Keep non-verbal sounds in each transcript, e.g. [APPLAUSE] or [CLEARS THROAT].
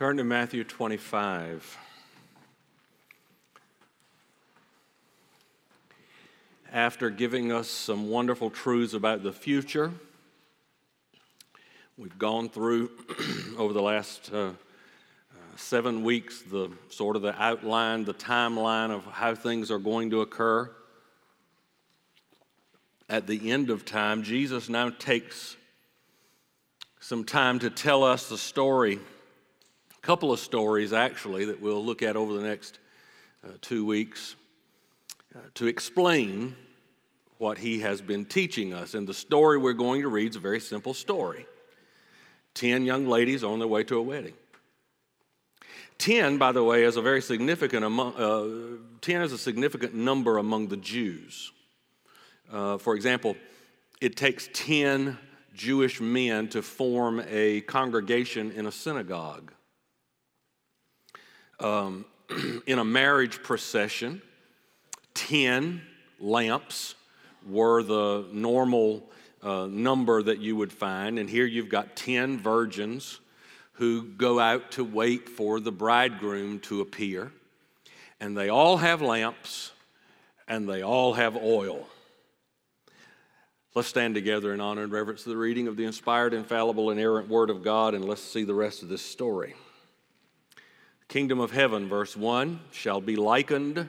Turn to Matthew 25. After giving us some wonderful truths about the future, we've gone through [CLEARS THROAT] over the last uh, uh, seven weeks the sort of the outline, the timeline of how things are going to occur. At the end of time, Jesus now takes some time to tell us the story couple of stories, actually, that we'll look at over the next uh, two weeks uh, to explain what he has been teaching us. And the story we're going to read is a very simple story 10 young ladies on their way to a wedding. 10, by the way, is a very significant among, uh, 10 is a significant number among the Jews. Uh, for example, it takes 10 Jewish men to form a congregation in a synagogue um, [CLEARS THROAT] in a marriage procession, 10 lamps were the normal uh, number that you would find. And here you've got 10 virgins who go out to wait for the bridegroom to appear. And they all have lamps and they all have oil. Let's stand together in honor and reverence to the reading of the inspired, infallible, inerrant Word of God, and let's see the rest of this story kingdom of heaven, verse 1, shall be likened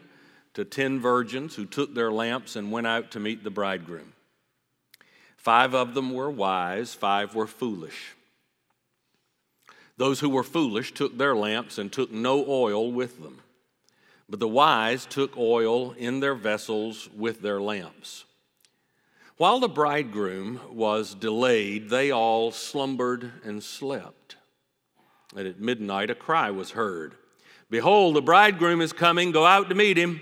to ten virgins who took their lamps and went out to meet the bridegroom. Five of them were wise, five were foolish. Those who were foolish took their lamps and took no oil with them. But the wise took oil in their vessels with their lamps. While the bridegroom was delayed, they all slumbered and slept. And at midnight a cry was heard Behold, the bridegroom is coming, go out to meet him.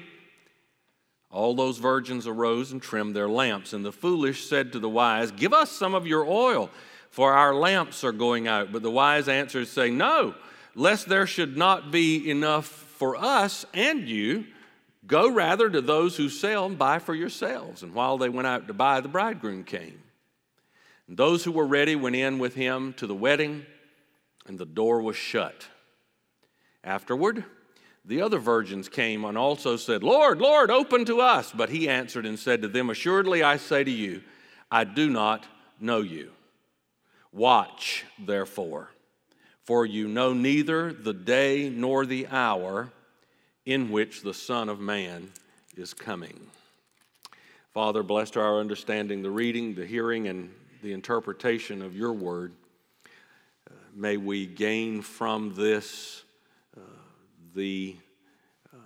All those virgins arose and trimmed their lamps. And the foolish said to the wise, Give us some of your oil, for our lamps are going out. But the wise answered, saying, No, lest there should not be enough for us and you. Go rather to those who sell and buy for yourselves. And while they went out to buy, the bridegroom came. And those who were ready went in with him to the wedding and the door was shut. Afterward, the other virgins came and also said, Lord, Lord, open to us. But he answered and said to them, Assuredly I say to you, I do not know you. Watch, therefore, for you know neither the day nor the hour in which the Son of Man is coming. Father, bless to our understanding the reading, the hearing, and the interpretation of your word. May we gain from this uh, the uh,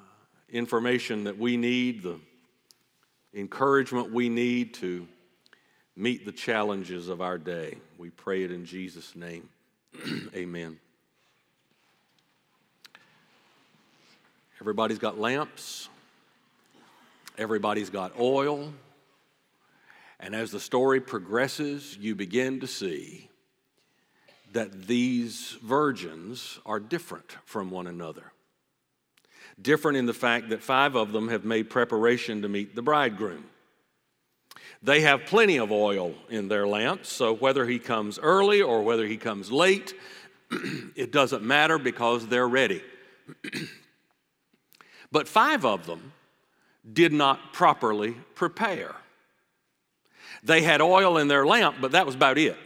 information that we need, the encouragement we need to meet the challenges of our day. We pray it in Jesus' name. [CLEARS THROAT] Amen. Everybody's got lamps, everybody's got oil. And as the story progresses, you begin to see that these virgins are different from one another. Different in the fact that five of them have made preparation to meet the bridegroom. They have plenty of oil in their lamps, so whether he comes early or whether he comes late, [CLEARS THROAT] it doesn't matter because they're ready. [CLEARS THROAT] but five of them did not properly prepare. They had oil in their lamp, but that was about it.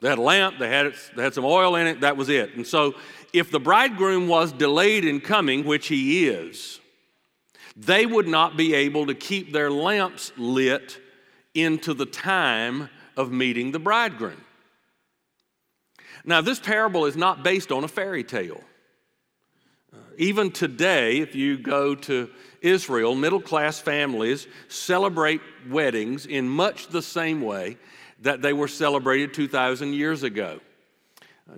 They had a lamp, they had, they had some oil in it, that was it. And so, if the bridegroom was delayed in coming, which he is, they would not be able to keep their lamps lit into the time of meeting the bridegroom. Now, this parable is not based on a fairy tale. Uh, even today, if you go to Israel, middle class families celebrate weddings in much the same way that they were celebrated 2,000 years ago.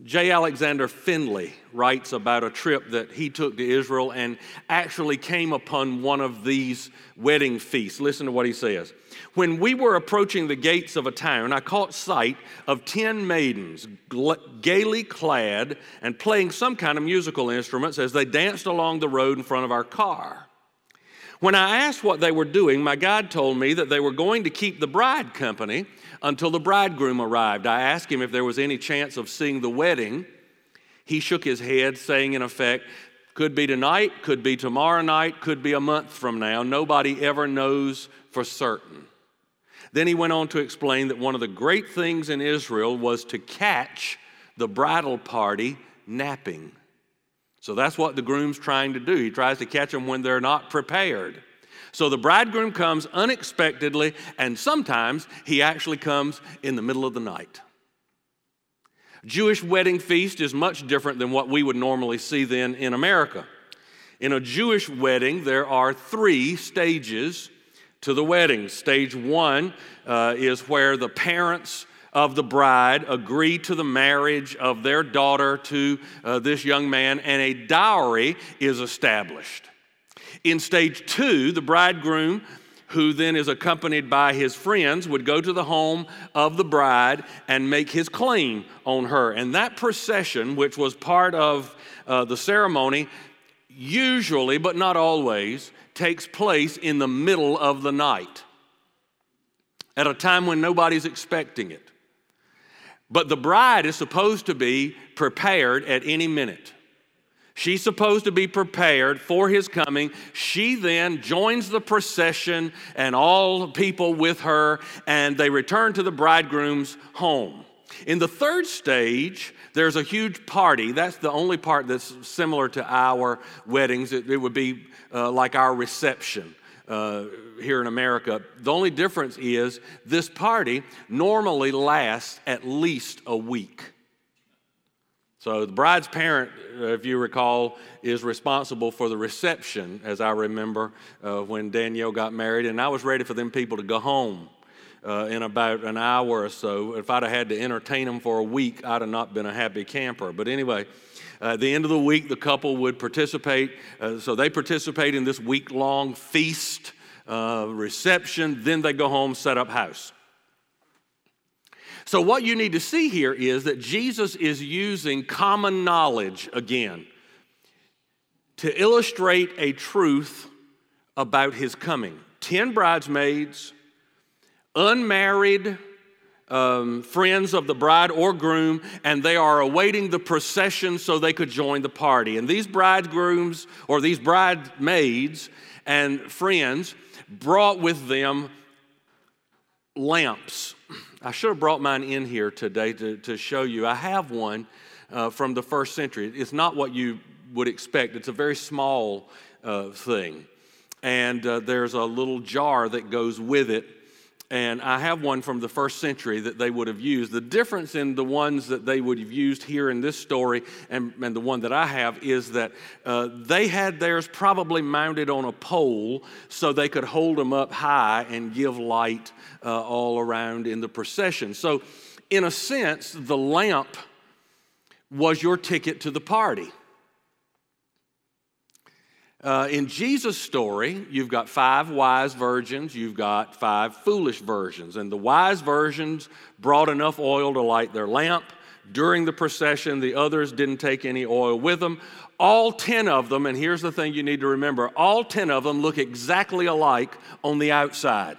J. Alexander Findlay writes about a trip that he took to Israel and actually came upon one of these wedding feasts. Listen to what he says. When we were approaching the gates of a town, I caught sight of 10 maidens, gaily clad and playing some kind of musical instruments as they danced along the road in front of our car. When I asked what they were doing, my guide told me that they were going to keep the bride company until the bridegroom arrived. I asked him if there was any chance of seeing the wedding. He shook his head, saying, in effect, could be tonight, could be tomorrow night, could be a month from now. Nobody ever knows for certain. Then he went on to explain that one of the great things in Israel was to catch the bridal party napping. So that's what the groom's trying to do. He tries to catch them when they're not prepared. So the bridegroom comes unexpectedly, and sometimes he actually comes in the middle of the night. Jewish wedding feast is much different than what we would normally see then in America. In a Jewish wedding, there are three stages to the wedding. Stage one uh, is where the parents of the bride agree to the marriage of their daughter to uh, this young man, and a dowry is established. In stage two, the bridegroom, who then is accompanied by his friends, would go to the home of the bride and make his claim on her. And that procession, which was part of uh, the ceremony, usually, but not always, takes place in the middle of the night at a time when nobody's expecting it. But the bride is supposed to be prepared at any minute. She's supposed to be prepared for his coming. She then joins the procession and all people with her, and they return to the bridegroom's home. In the third stage, there's a huge party. That's the only part that's similar to our weddings. It, it would be uh, like our reception. Uh, here in America. The only difference is this party normally lasts at least a week. So the bride's parent, uh, if you recall, is responsible for the reception, as I remember uh, when Danielle got married, and I was ready for them people to go home. Uh, in about an hour or so. If I'd have had to entertain them for a week, I'd have not been a happy camper. But anyway, uh, at the end of the week, the couple would participate. Uh, so they participate in this week long feast, uh, reception, then they go home, set up house. So, what you need to see here is that Jesus is using common knowledge again to illustrate a truth about his coming. Ten bridesmaids, unmarried um, friends of the bride or groom, and they are awaiting the procession so they could join the party. And these bridegrooms or these bridesmaids and friends brought with them lamps. I should have brought mine in here today to, to show you. I have one uh, from the first century. It's not what you would expect, it's a very small uh, thing. And uh, there's a little jar that goes with it and I have one from the first century that they would have used. The difference in the ones that they would have used here in this story and, and the one that I have is that uh, they had theirs probably mounted on a pole so they could hold them up high and give light uh, all around in the procession. So, in a sense, the lamp was your ticket to the party. Uh, in Jesus' story, you've got five wise virgins, you've got five foolish virgins. And the wise virgins brought enough oil to light their lamp. During the procession, the others didn't take any oil with them. All 10 of them, and here's the thing you need to remember all 10 of them look exactly alike on the outside.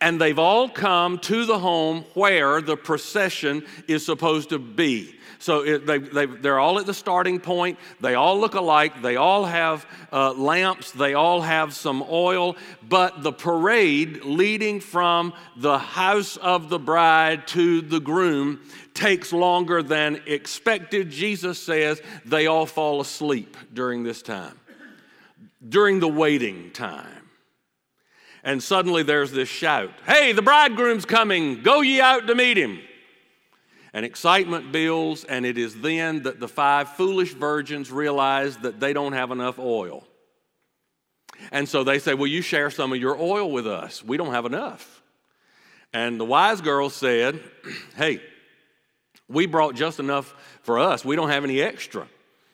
And they've all come to the home where the procession is supposed to be. So it, they, they, they're all at the starting point. They all look alike. They all have uh, lamps. They all have some oil. But the parade leading from the house of the bride to the groom takes longer than expected. Jesus says they all fall asleep during this time, during the waiting time. And suddenly there's this shout Hey, the bridegroom's coming. Go ye out to meet him and excitement builds, and it is then that the five foolish virgins realize that they don't have enough oil. And so they say, Will you share some of your oil with us? We don't have enough. And the wise girl said, [CLEARS THROAT] Hey, we brought just enough for us. We don't have any extra.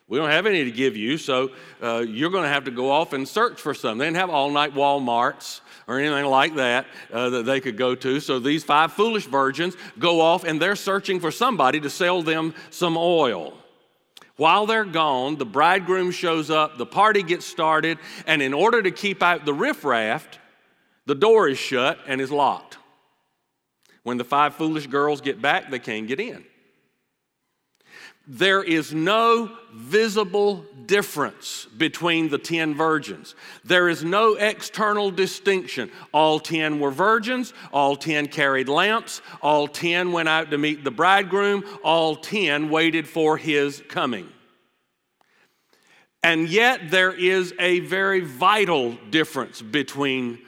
We don't have any to give you, so uh, you're going to have to go off and search for some. They didn't have all night Walmarts or anything like that uh, that they could go to. So these five foolish virgins go off and they're searching for somebody to sell them some oil. While they're gone, the bridegroom shows up, the party gets started, and in order to keep out the riffraff, the door is shut and is locked. When the five foolish girls get back, they can't get in. There is no visible difference between the 10 virgins. There is no external distinction. All 10 were virgins, all 10 carried lamps, all 10 went out to meet the bridegroom, all 10 waited for his coming. And yet, there is a very vital difference between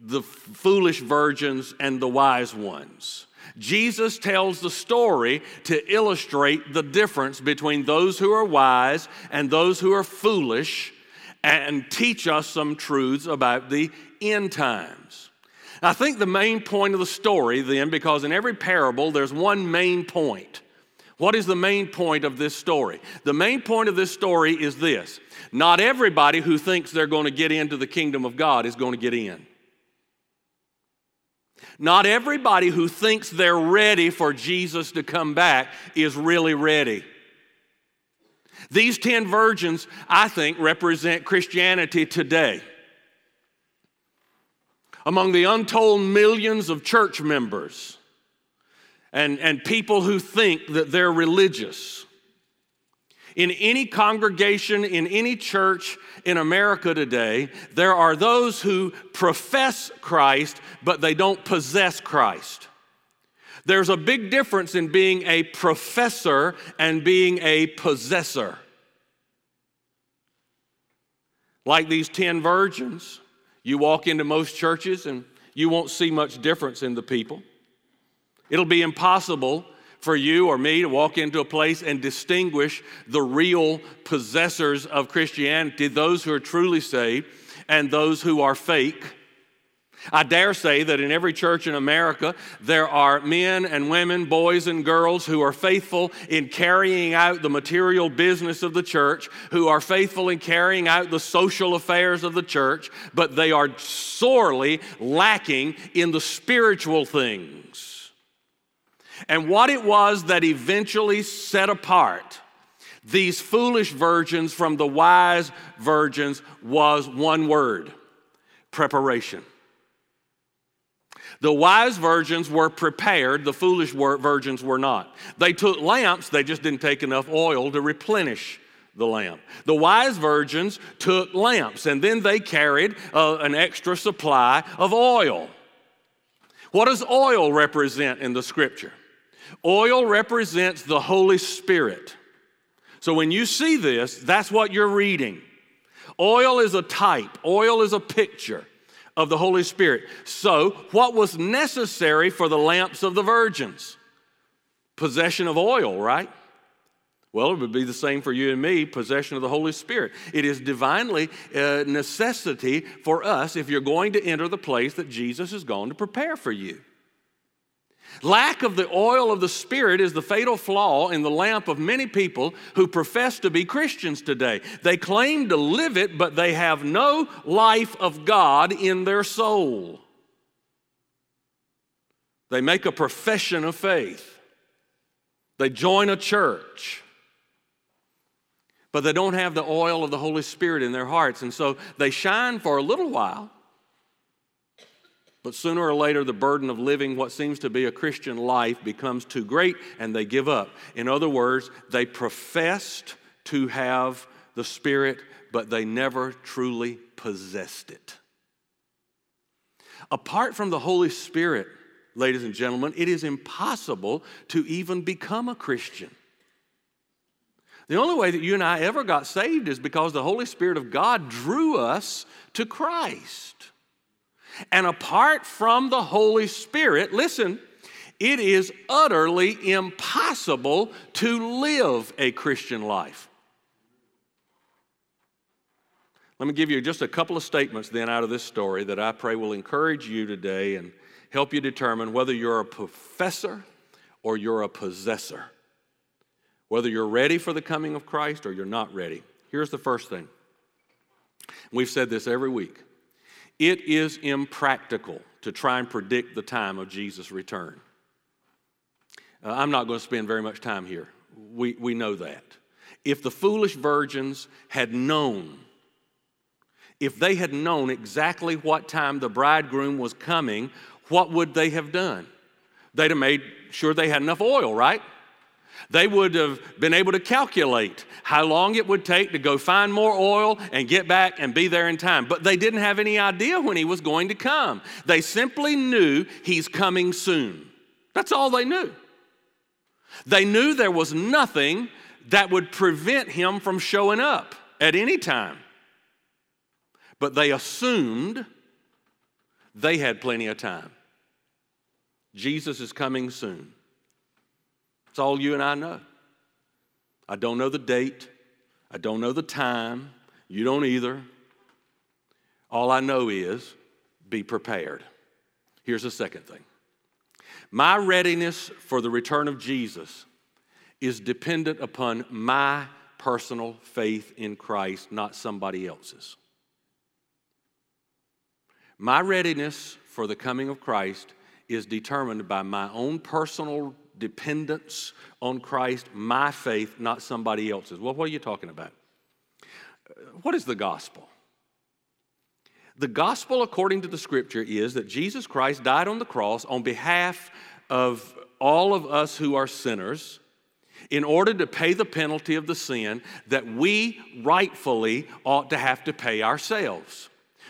the foolish virgins and the wise ones. Jesus tells the story to illustrate the difference between those who are wise and those who are foolish and teach us some truths about the end times. I think the main point of the story, then, because in every parable there's one main point. What is the main point of this story? The main point of this story is this not everybody who thinks they're going to get into the kingdom of God is going to get in. Not everybody who thinks they're ready for Jesus to come back is really ready. These 10 virgins, I think, represent Christianity today. Among the untold millions of church members and, and people who think that they're religious, in any congregation, in any church in America today, there are those who profess Christ, but they don't possess Christ. There's a big difference in being a professor and being a possessor. Like these 10 virgins, you walk into most churches and you won't see much difference in the people. It'll be impossible for you or me to walk into a place and distinguish the real possessors of Christianity, those who are truly saved, and those who are fake. I dare say that in every church in America, there are men and women, boys and girls who are faithful in carrying out the material business of the church, who are faithful in carrying out the social affairs of the church, but they are sorely lacking in the spiritual things. And what it was that eventually set apart these foolish virgins from the wise virgins was one word preparation. The wise virgins were prepared, the foolish virgins were not. They took lamps, they just didn't take enough oil to replenish the lamp. The wise virgins took lamps and then they carried uh, an extra supply of oil. What does oil represent in the scripture? Oil represents the Holy Spirit. So when you see this, that's what you're reading. Oil is a type, oil is a picture of the Holy Spirit. So, what was necessary for the lamps of the virgins? Possession of oil, right? Well, it would be the same for you and me, possession of the Holy Spirit. It is divinely a uh, necessity for us if you're going to enter the place that Jesus is going to prepare for you. Lack of the oil of the Spirit is the fatal flaw in the lamp of many people who profess to be Christians today. They claim to live it, but they have no life of God in their soul. They make a profession of faith, they join a church. But they don't have the oil of the Holy Spirit in their hearts. And so they shine for a little while, but sooner or later, the burden of living what seems to be a Christian life becomes too great and they give up. In other words, they professed to have the Spirit, but they never truly possessed it. Apart from the Holy Spirit, ladies and gentlemen, it is impossible to even become a Christian. The only way that you and I ever got saved is because the Holy Spirit of God drew us to Christ. And apart from the Holy Spirit, listen, it is utterly impossible to live a Christian life. Let me give you just a couple of statements then out of this story that I pray will encourage you today and help you determine whether you're a professor or you're a possessor. Whether you're ready for the coming of Christ or you're not ready. Here's the first thing. We've said this every week. It is impractical to try and predict the time of Jesus' return. Uh, I'm not going to spend very much time here. We, we know that. If the foolish virgins had known, if they had known exactly what time the bridegroom was coming, what would they have done? They'd have made sure they had enough oil, right? They would have been able to calculate how long it would take to go find more oil and get back and be there in time. But they didn't have any idea when he was going to come. They simply knew he's coming soon. That's all they knew. They knew there was nothing that would prevent him from showing up at any time. But they assumed they had plenty of time. Jesus is coming soon. That's all you and I know. I don't know the date. I don't know the time. You don't either. All I know is be prepared. Here's the second thing my readiness for the return of Jesus is dependent upon my personal faith in Christ, not somebody else's. My readiness for the coming of Christ is determined by my own personal dependence on Christ, my faith, not somebody else's. Well, what are you talking about? What is the gospel? The gospel, according to the scripture, is that Jesus Christ died on the cross on behalf of all of us who are sinners in order to pay the penalty of the sin that we rightfully ought to have to pay ourselves.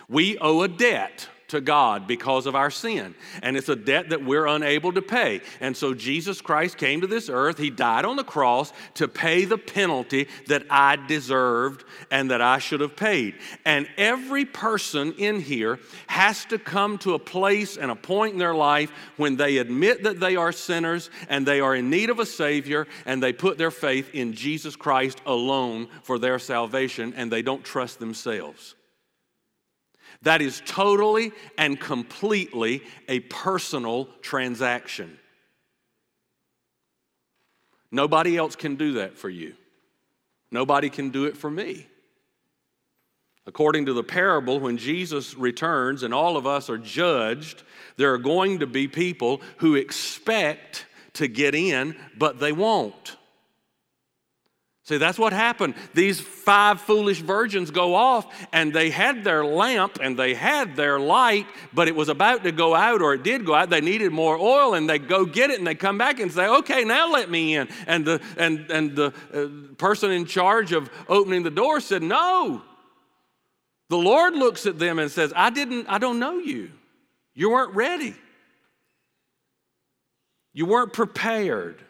We owe a debt to God because of our sin. And it's a debt that we're unable to pay. And so Jesus Christ came to this earth. He died on the cross to pay the penalty that I deserved and that I should have paid. And every person in here has to come to a place and a point in their life when they admit that they are sinners and they are in need of a Savior and they put their faith in Jesus Christ alone for their salvation and they don't trust themselves. That is totally and completely a personal transaction. Nobody else can do that for you. Nobody can do it for me. According to the parable, when Jesus returns and all of us are judged, there are going to be people who expect to get in, but they won't. See, that's what happened. These five foolish virgins go off, and they had their lamp and they had their light, but it was about to go out, or it did go out. They needed more oil, and they go get it, and they come back and say, "Okay, now let me in." And the and and the uh, person in charge of opening the door said, "No." The Lord looks at them and says, "I didn't. I don't know you. You weren't ready. You weren't prepared."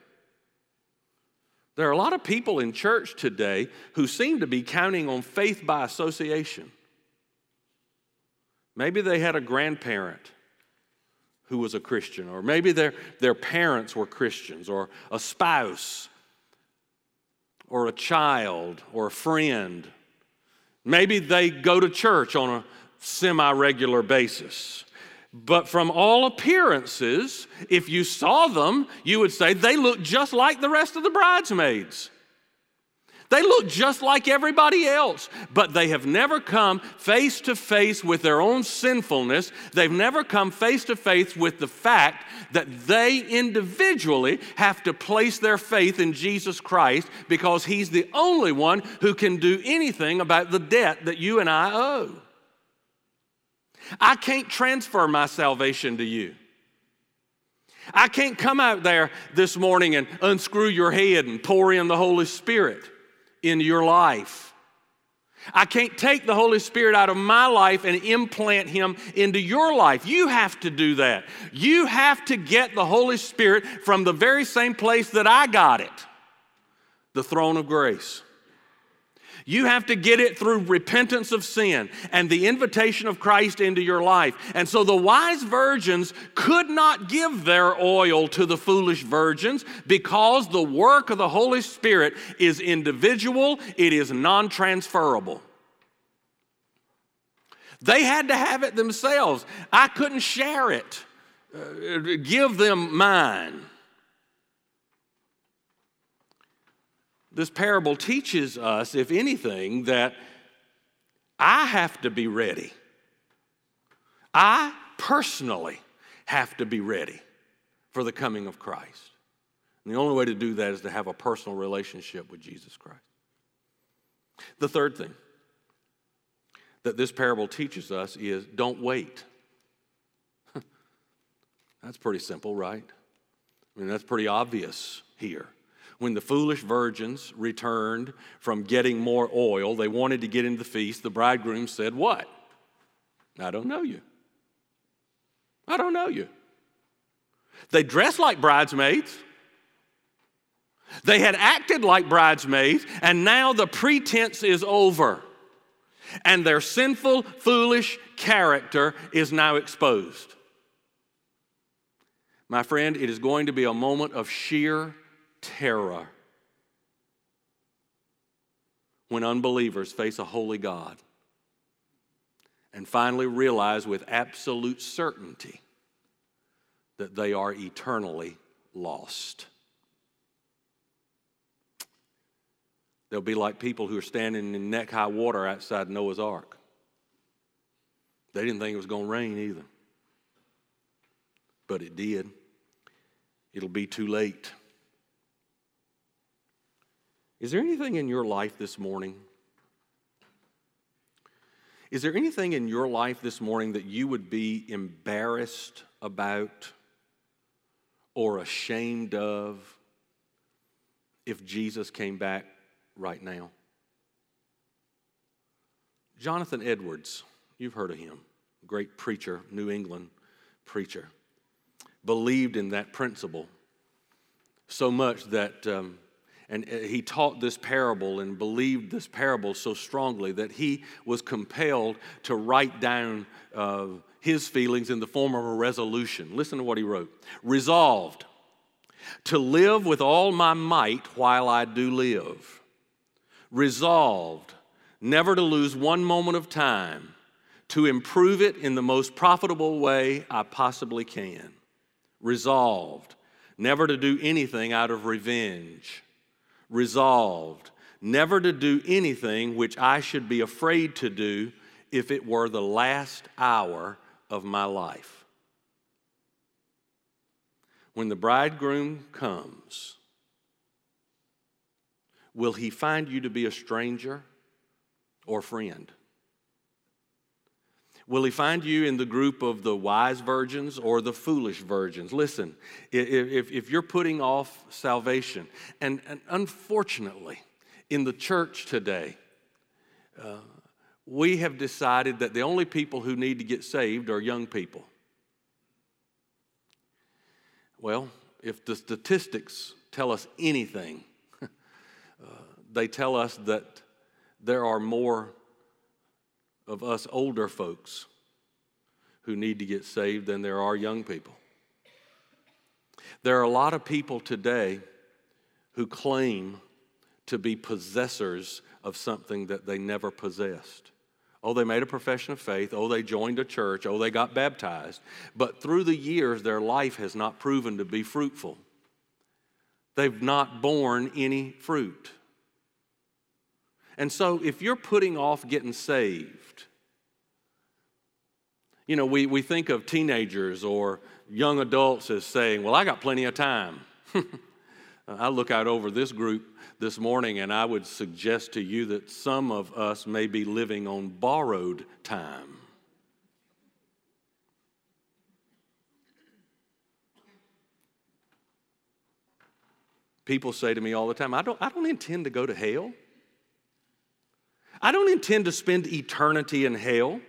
There are a lot of people in church today who seem to be counting on faith by association. Maybe they had a grandparent who was a Christian, or maybe their, their parents were Christians, or a spouse, or a child, or a friend. Maybe they go to church on a semi regular basis. But from all appearances, if you saw them, you would say they look just like the rest of the bridesmaids. They look just like everybody else, but they have never come face to face with their own sinfulness. They've never come face to face with the fact that they individually have to place their faith in Jesus Christ because He's the only one who can do anything about the debt that you and I owe. I can't transfer my salvation to you. I can't come out there this morning and unscrew your head and pour in the Holy Spirit into your life. I can't take the Holy Spirit out of my life and implant Him into your life. You have to do that. You have to get the Holy Spirit from the very same place that I got it the throne of grace. You have to get it through repentance of sin and the invitation of Christ into your life. And so the wise virgins could not give their oil to the foolish virgins because the work of the Holy Spirit is individual, it is non transferable. They had to have it themselves. I couldn't share it, uh, give them mine. This parable teaches us, if anything, that I have to be ready. I personally have to be ready for the coming of Christ. And the only way to do that is to have a personal relationship with Jesus Christ. The third thing that this parable teaches us is don't wait. [LAUGHS] that's pretty simple, right? I mean, that's pretty obvious here. When the foolish virgins returned from getting more oil, they wanted to get into the feast. The bridegroom said, What? I don't know you. I don't know you. They dressed like bridesmaids. They had acted like bridesmaids, and now the pretense is over. And their sinful, foolish character is now exposed. My friend, it is going to be a moment of sheer terror when unbelievers face a holy God and finally realize with absolute certainty that they are eternally lost. They'll be like people who are standing in neck high water outside Noah's ark. They didn't think it was going to rain either, but it did. It'll be too late. Is there anything in your life this morning? Is there anything in your life this morning that you would be embarrassed about or ashamed of if Jesus came back right now? Jonathan Edwards, you've heard of him, great preacher, New England preacher, believed in that principle so much that um, and uh, he taught this parable and believed this parable so strongly that he was compelled to write down uh, his feelings in the form of a resolution. Listen to what he wrote Resolved to live with all my might while I do live. Resolved never to lose one moment of time to improve it in the most profitable way I possibly can. Resolved never to do anything out of revenge resolved never to do anything which I should be afraid to do if it were the last hour of my life. When the bridegroom comes, will he find you to be a stranger or friend? Will he find you in the group of the wise virgins or the foolish virgins? Listen, if, if you're putting off salvation, and, and unfortunately, in the church today, uh, we have decided that the only people who need to get saved are young people. Well, if the statistics tell us anything, [LAUGHS] uh, they tell us that there are more of us older folks who need to get saved than there are young people. There are a lot of people today who claim to be possessors of something that they never possessed. Oh, they made a profession of faith. Oh, they joined a church. Oh, they got baptized. But through the years, their life has not proven to be fruitful. They've not borne any fruit. And so, if you're putting off getting saved, you know, we, we think of teenagers or young adults as saying, Well, I got plenty of time. [LAUGHS] I look out over this group this morning and I would suggest to you that some of us may be living on borrowed time. People say to me all the time, I don't, I don't intend to go to hell. I don't intend to spend eternity in hell.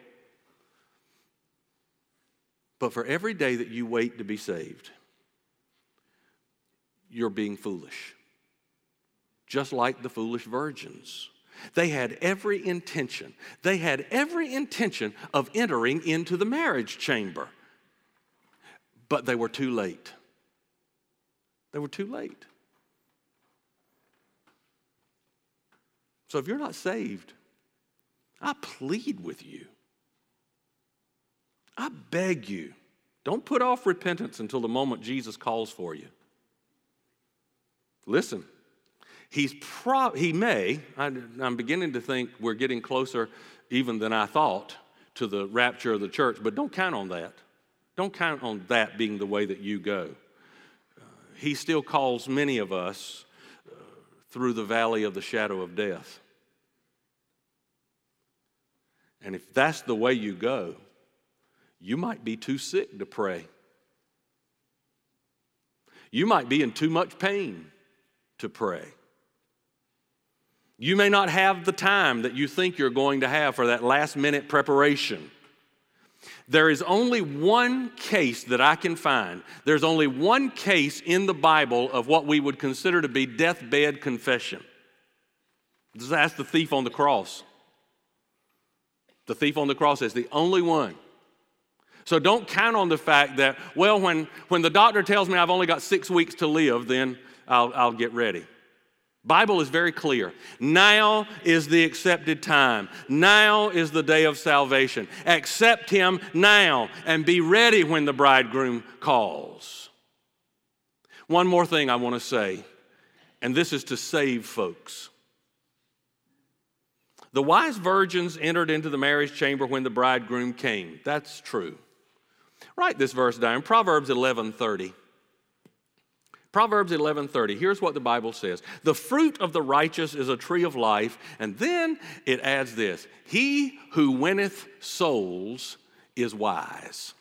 But for every day that you wait to be saved, you're being foolish. Just like the foolish virgins. They had every intention, they had every intention of entering into the marriage chamber. But they were too late. They were too late. So if you're not saved, I plead with you. I beg you, don't put off repentance until the moment Jesus calls for you. Listen, he's pro- he may, I'm beginning to think we're getting closer even than I thought to the rapture of the church, but don't count on that. Don't count on that being the way that you go. Uh, he still calls many of us through the valley of the shadow of death. And if that's the way you go, you might be too sick to pray. You might be in too much pain. to pray. You may not have the time that you think you're going to have for that last minute preparation. There is only one case that I can find. There's only one case in the Bible of what we would consider to be deathbed confession. Ask the thief on the cross. The thief on the cross is the only one. So don't count on the fact that, well, when, when the doctor tells me I've only got six weeks to live, then I'll, I'll get ready. Bible is very clear. Now is the accepted time. Now is the day of salvation. Accept him now and be ready when the bridegroom calls. One more thing I want to say, and this is to save folks. The wise virgins entered into the marriage chamber when the bridegroom came. That's true. Write this verse down, Proverbs 11:30. Proverbs 11:30. Here's what the Bible says. The fruit of the righteous is a tree of life, and then it adds this. He who winneth souls is wise.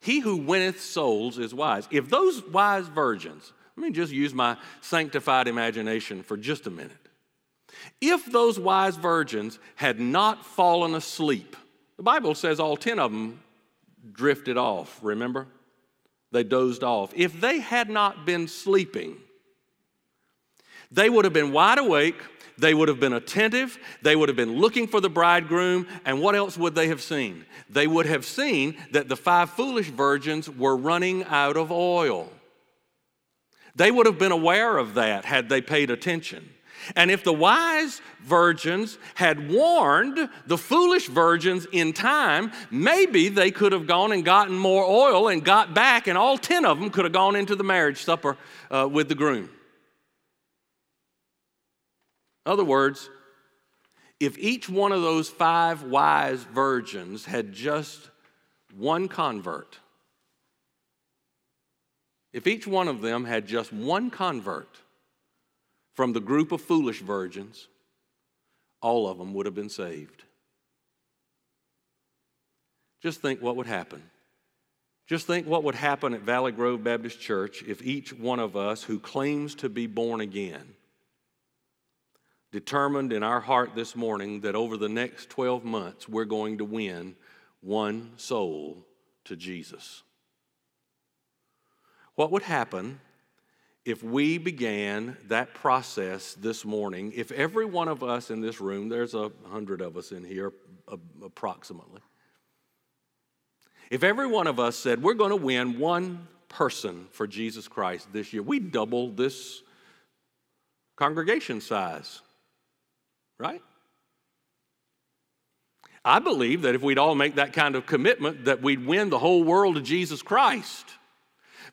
He who winneth souls is wise. If those wise virgins, let me just use my sanctified imagination for just a minute. If those wise virgins had not fallen asleep, the Bible says all 10 of them drifted off, remember? They dozed off. If they had not been sleeping, they would have been wide awake, they would have been attentive, they would have been looking for the bridegroom, and what else would they have seen? They would have seen that the five foolish virgins were running out of oil. They would have been aware of that had they paid attention. And if the wise virgins had warned the foolish virgins in time, maybe they could have gone and gotten more oil and got back, and all 10 of them could have gone into the marriage supper uh, with the groom. In other words, if each one of those five wise virgins had just one convert, if each one of them had just one convert, from the group of foolish virgins, all of them would have been saved. Just think what would happen. Just think what would happen at Valley Grove Baptist Church if each one of us who claims to be born again determined in our heart this morning that over the next 12 months we're going to win one soul to Jesus. What would happen if we began that process this morning, if every one of us in this room, there's a hundred of us in here approximately, if every one of us said, we're going to win one person for Jesus Christ this year, we double this congregation size, right? I believe that if we'd all make that kind of commitment, that we'd win the whole world to Jesus Christ.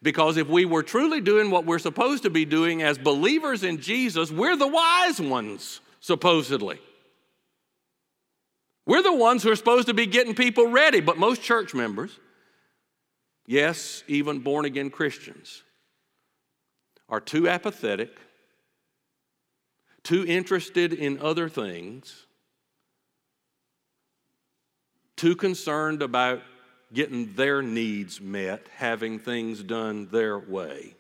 Because if we were truly doing what we're supposed to be doing as believers in Jesus, we're the wise ones, supposedly. We're the ones who are supposed to be getting people ready, but most church members, yes, even born again Christians, are too apathetic, too interested in other things, too concerned about getting their needs met, having things done their way,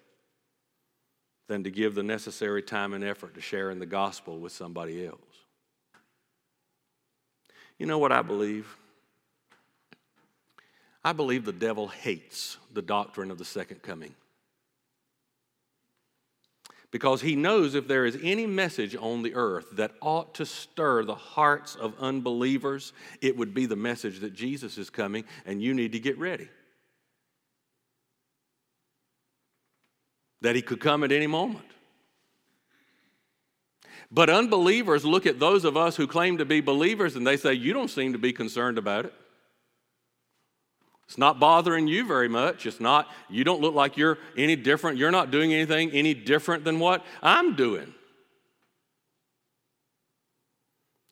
than to give the necessary time and effort to sharing the gospel with somebody else. You know what I believe? I believe the devil hates the doctrine of the second coming because he knows if there is any message on the earth that ought to stir the hearts of unbelievers, it would be the message that Jesus is coming and you need to get ready. That he could come at any moment. But unbelievers look at those of us who claim to be believers and they say, You don't seem to be concerned about it. It's not bothering you very much. It's not, you don't look like you're any different. You're not doing anything any different than what I'm doing.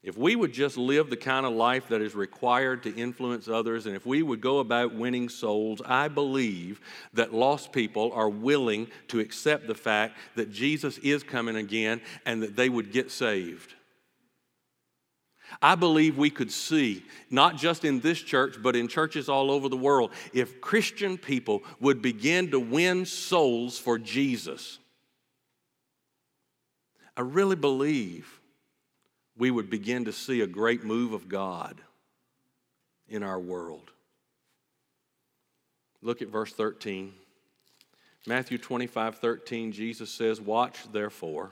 If we would just live the kind of life that is required to influence others, and if we would go about winning souls, I believe that lost people are willing to accept the fact that Jesus is coming again and that they would get saved. I believe we could see, not just in this church, but in churches all over the world, if Christian people would begin to win souls for Jesus. I really believe we would begin to see a great move of God in our world. Look at verse 13. Matthew 25, 13, Jesus says, Watch therefore,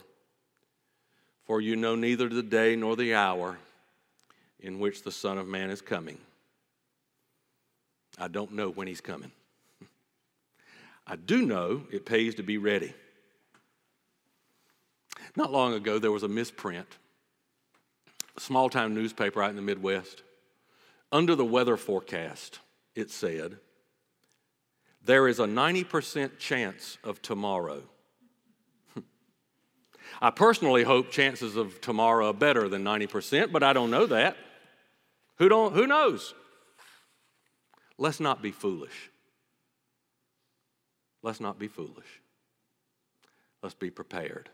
for you know neither the day nor the hour in which the Son of Man is coming. I don't know when he's coming. [LAUGHS] I do know it pays to be ready. Not long ago, there was a misprint, a small time newspaper out in the Midwest. Under the weather forecast, it said, there is a 90% chance of tomorrow. [LAUGHS] I personally hope chances of tomorrow are better than 90%, but I don't know that. Who, don't, who knows? Let's not be foolish. Let's not be foolish. Let's be prepared.